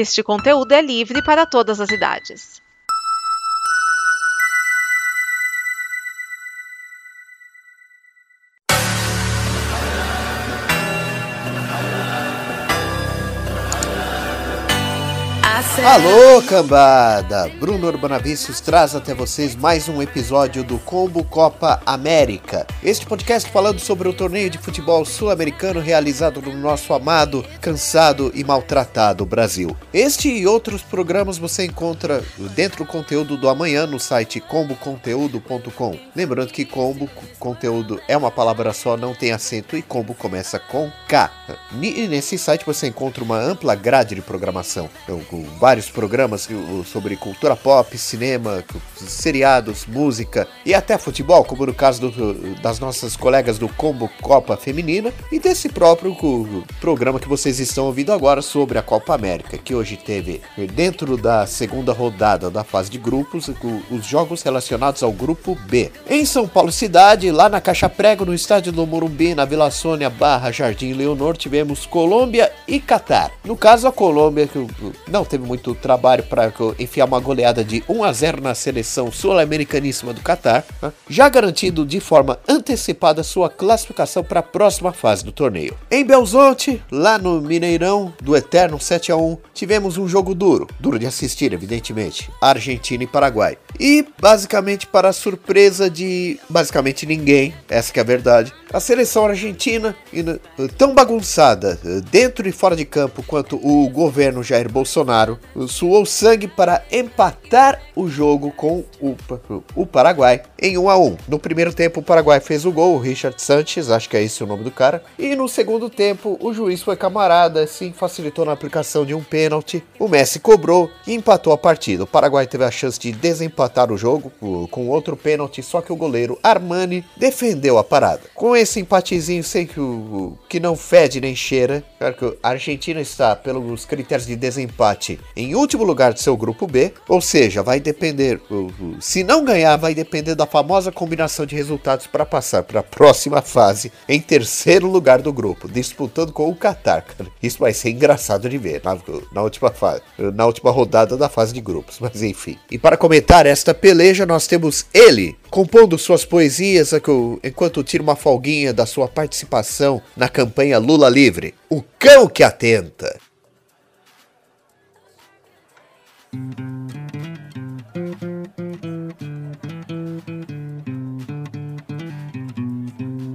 Este conteúdo é livre para todas as idades. Alô, cambada! Bruno Urbanavissos traz até vocês mais um episódio do Combo Copa América. Este podcast falando sobre o torneio de futebol sul-americano realizado no nosso amado, cansado e maltratado Brasil. Este e outros programas você encontra dentro do conteúdo do amanhã no site comboconteúdo.com. Lembrando que combo, conteúdo é uma palavra só, não tem acento e combo começa com K. E nesse site você encontra uma ampla grade de programação. Então, vários programas sobre cultura pop, cinema, seriados, música e até futebol, como no caso do, das nossas colegas do Combo Copa Feminina e desse próprio programa que vocês estão ouvindo agora sobre a Copa América, que hoje teve dentro da segunda rodada da fase de grupos os jogos relacionados ao grupo B. Em São Paulo cidade, lá na Caixa Prego, no estádio do Morumbi, na Vila Sônia Barra Jardim Leonor, tivemos Colômbia e Catar. No caso a Colômbia não teve muito muito trabalho para enfiar uma goleada de 1 a 0 na seleção sul-americaníssima do Catar, né? já garantindo de forma antecipada sua classificação para a próxima fase do torneio. Em Belzonte, lá no Mineirão do Eterno 7 a 1, tivemos um jogo duro, duro de assistir, evidentemente, Argentina e Paraguai. E basicamente para surpresa de basicamente ninguém, essa é a verdade, a seleção argentina, tão bagunçada dentro e fora de campo quanto o governo Jair Bolsonaro, suou sangue para empatar o jogo com o, Paraguai em 1 a 1. No primeiro tempo, o Paraguai fez o gol, o Richard Sanches, acho que é esse o nome do cara. E no segundo tempo, o juiz foi camarada, assim facilitou na aplicação de um pênalti. O Messi cobrou e empatou a partida. O Paraguai teve a chance de desempatar o jogo com outro pênalti, só que o goleiro Armani defendeu a parada. Com esse empatezinho sem que, o, que não fede nem cheira, claro que a Argentina está, pelos critérios de desempate, em último lugar de seu grupo B, ou seja, vai depender, se não ganhar, vai depender da famosa combinação de resultados para passar para a próxima fase em terceiro lugar do grupo, disputando com o Qatar. Isso vai ser engraçado de ver na, na última fase, na última rodada da fase de grupos, mas enfim. E para comentar esta peleja, nós temos ele, compondo suas poesias enquanto tira uma folguinha da sua participação na campanha Lula Livre, o cão que atenta.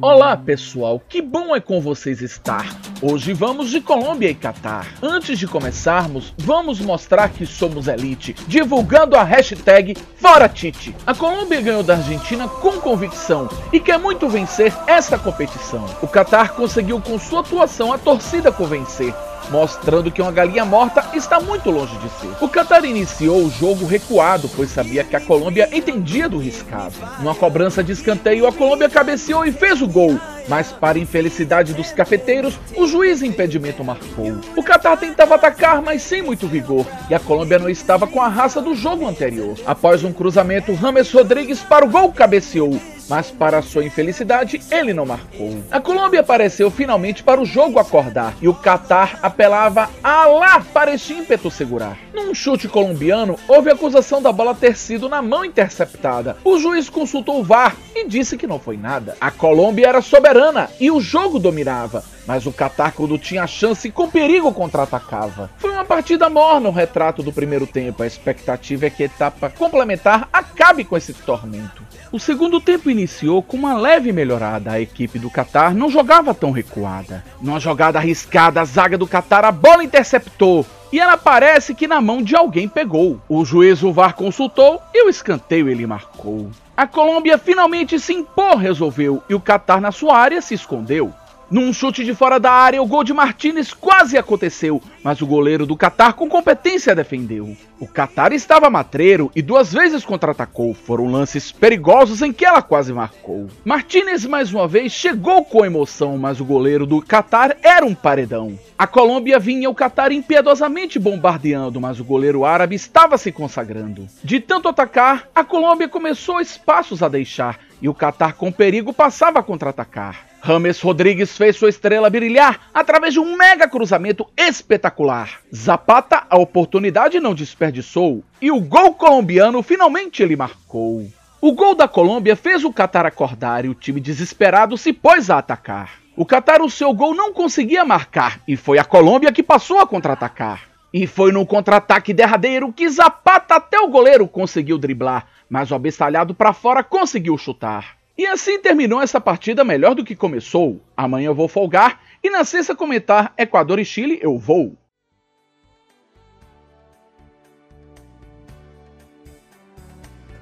Olá pessoal, que bom é com vocês estar. Hoje vamos de Colômbia e Catar. Antes de começarmos, vamos mostrar que somos elite, divulgando a hashtag Fora Tite. A Colômbia ganhou da Argentina com convicção e quer muito vencer esta competição. O Catar conseguiu com sua atuação a torcida convencer mostrando que uma galinha morta está muito longe de ser. O Qatar iniciou o jogo recuado, pois sabia que a Colômbia entendia do riscado. Numa cobrança de escanteio, a Colômbia cabeceou e fez o gol, mas para infelicidade dos cafeteiros, o juiz impedimento marcou. O Qatar tentava atacar, mas sem muito vigor, e a Colômbia não estava com a raça do jogo anterior. Após um cruzamento, Rames Rodrigues para o gol cabeceou, mas para sua infelicidade, ele não marcou. A Colômbia apareceu finalmente para o jogo acordar e o Qatar apelava a lá para este ímpeto segurar. Num chute colombiano, houve acusação da bola ter sido na mão interceptada. O juiz consultou o VAR e disse que não foi nada. A Colômbia era soberana e o jogo dominava. Mas o Qatar, quando tinha chance, com perigo contra-atacava. Foi uma partida morna o retrato do primeiro tempo. A expectativa é que a etapa complementar acabe com esse tormento. O segundo tempo iniciou com uma leve melhorada. A equipe do Qatar não jogava tão recuada. Numa jogada arriscada, a zaga do Qatar a bola interceptou e ela parece que na mão de alguém pegou. O juiz o VAR consultou e o escanteio ele marcou. A Colômbia finalmente se impor resolveu e o Qatar na sua área se escondeu. Num chute de fora da área, o gol de Martinez quase aconteceu, mas o goleiro do Qatar com competência defendeu. O Qatar estava matreiro e duas vezes contra-atacou. Foram lances perigosos em que ela quase marcou. Martinez mais uma vez chegou com emoção, mas o goleiro do Qatar era um paredão. A Colômbia vinha o Qatar impiedosamente bombardeando, mas o goleiro árabe estava se consagrando. De tanto atacar, a Colômbia começou espaços a deixar e o Catar com perigo passava a contra-atacar. Rames Rodrigues fez sua estrela brilhar através de um mega cruzamento espetacular. Zapata a oportunidade não desperdiçou e o gol colombiano finalmente ele marcou. O gol da Colômbia fez o Catar acordar e o time desesperado se pôs a atacar. O Catar o seu gol não conseguia marcar e foi a Colômbia que passou a contra-atacar. E foi num contra-ataque derradeiro que Zapata até o goleiro conseguiu driblar, mas o abestalhado para fora conseguiu chutar. E assim terminou essa partida melhor do que começou. Amanhã eu vou folgar e na sexta comentar Equador e Chile eu vou.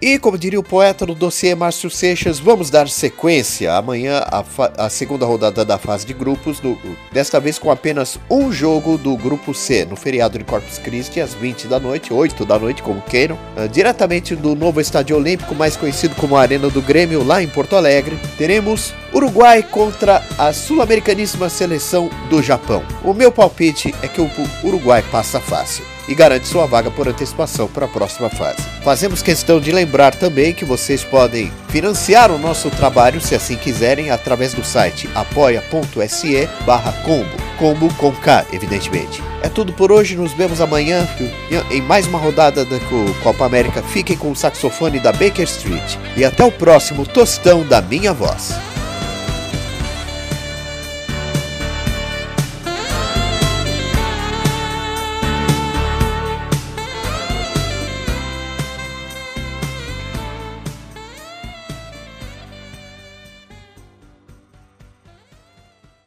E como diria o poeta do dossiê Márcio Seixas, vamos dar sequência. Amanhã à, a segunda rodada da fase de grupos, do, desta vez com apenas um jogo do grupo C, no feriado de Corpus Christi, às 20 da noite, 8 da noite, como queiram, uh, diretamente do novo Estádio Olímpico, mais conhecido como Arena do Grêmio, lá em Porto Alegre, teremos Uruguai contra a sul-americaníssima seleção do Japão. O meu palpite é que o Uruguai passa fácil e garante sua vaga por antecipação para a próxima fase. Fazemos questão de lembrar também que vocês podem financiar o nosso trabalho, se assim quiserem, através do site apoia.se barra combo, combo com K, evidentemente. É tudo por hoje, nos vemos amanhã em mais uma rodada da Copa América. Fiquem com o saxofone da Baker Street e até o próximo tostão da minha voz.